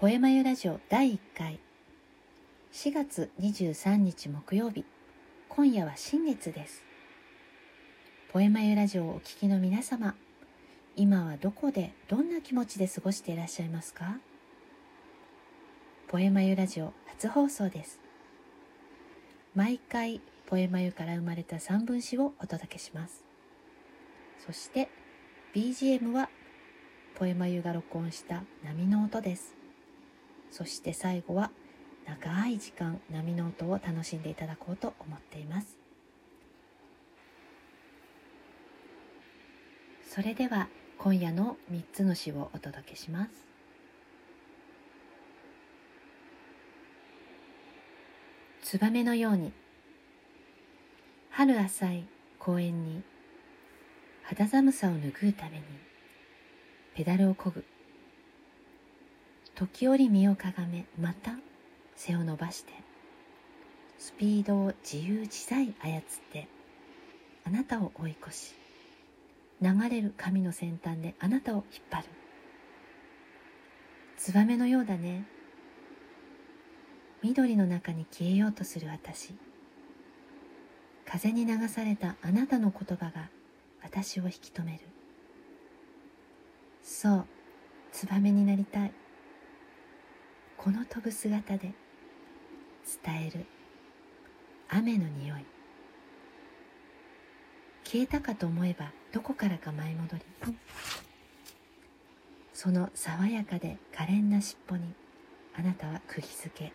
ポエマユラジオ第1回。4月23日木曜日。今夜は新月です。ポエマユラジオをお聴きの皆様。今はどこでどんな気持ちで過ごしていらっしゃいますか？ポエマユラジオ初放送です。毎回ポエマユから生まれた三分詩をお届けします。そして BGM はポエマユが録音した波の音です。そして最後は長い時間波の音を楽しんでいただこうと思っています。それでは今夜の3つの詩をお届けします。ツバメのように春浅い公園に肌寒さを拭うためにペダルをこぐ。時折身をかがめまた背を伸ばしてスピードを自由自在操ってあなたを追い越し流れる髪の先端であなたを引っ張る。ツバメのようだね。緑の中に消えようとする私。風に流されたあなたの言葉が私を引き止める。そうツバメになりたい。この飛ぶ姿で伝える。雨の匂い。消えたかと思えばどこからか舞い戻り。その爽やかで可憐な尻尾にあなたは釘付け。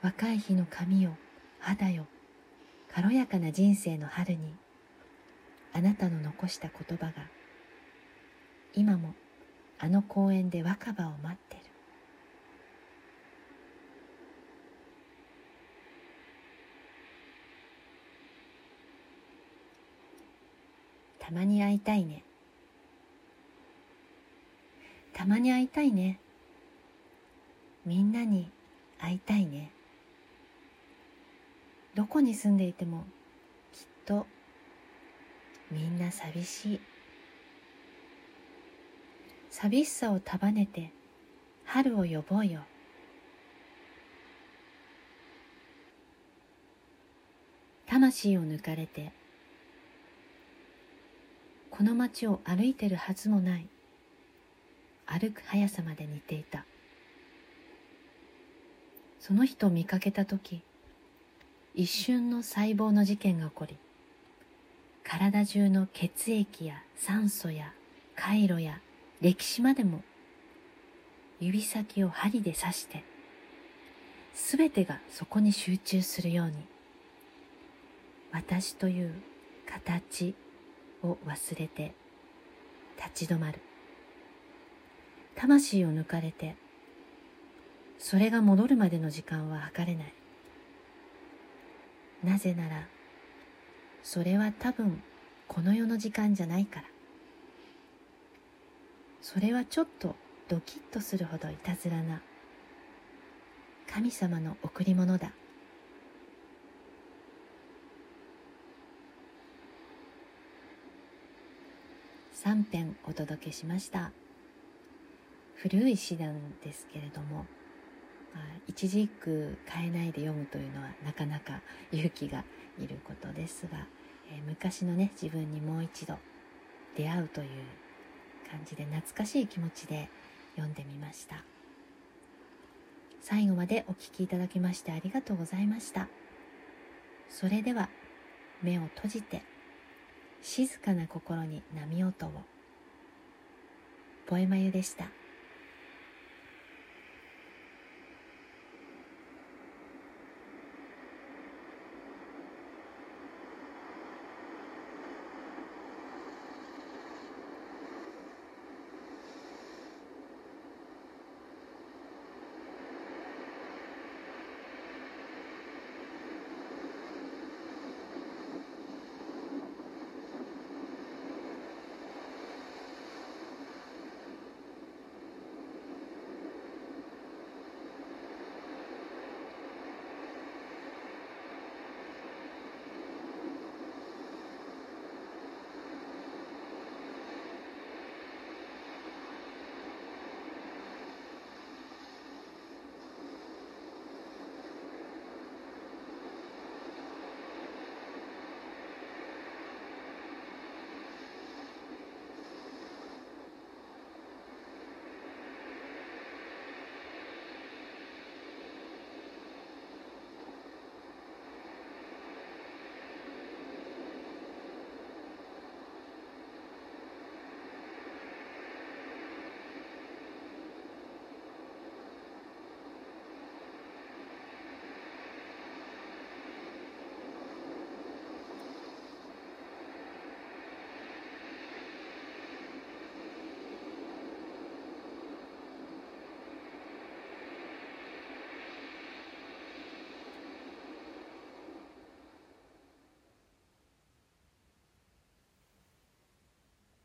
若い日の髪よ肌よ軽やかな人生の春にあなたの残した言葉が今もあの公園で若葉を待ってる。たまに会いたいね。たまに会いたいね。みんなに会いたいね。どこに住んでいてもきっとみんな寂しい。寂しさを束ねて春を呼ぼうよ。魂を抜かれてこの街を歩いてるはずもない。歩く速さまで似ていた。その人を見かけた時一瞬の細胞の事件が起こり体中の血液や酸素や回路や歴史までも指先を針で刺して全てがそこに集中するように私という形を忘れて立ち止まる。魂を抜かれてそれが戻るまでの時間は測れない。なぜならそれは多分この世の時間じゃないから。それはちょっとドキッとするほどいたずらな神様の贈り物だ。3編お届けしました。古い詩なんですけれども一字一句変えないで読むというのはなかなか勇気がいることですが、えー、昔のね自分にもう一度出会うという感じで懐かしい気持ちで読んでみました。最後までお聴きいただきましてありがとうございました。それでは目を閉じて静かな心に波音をポエマユでした。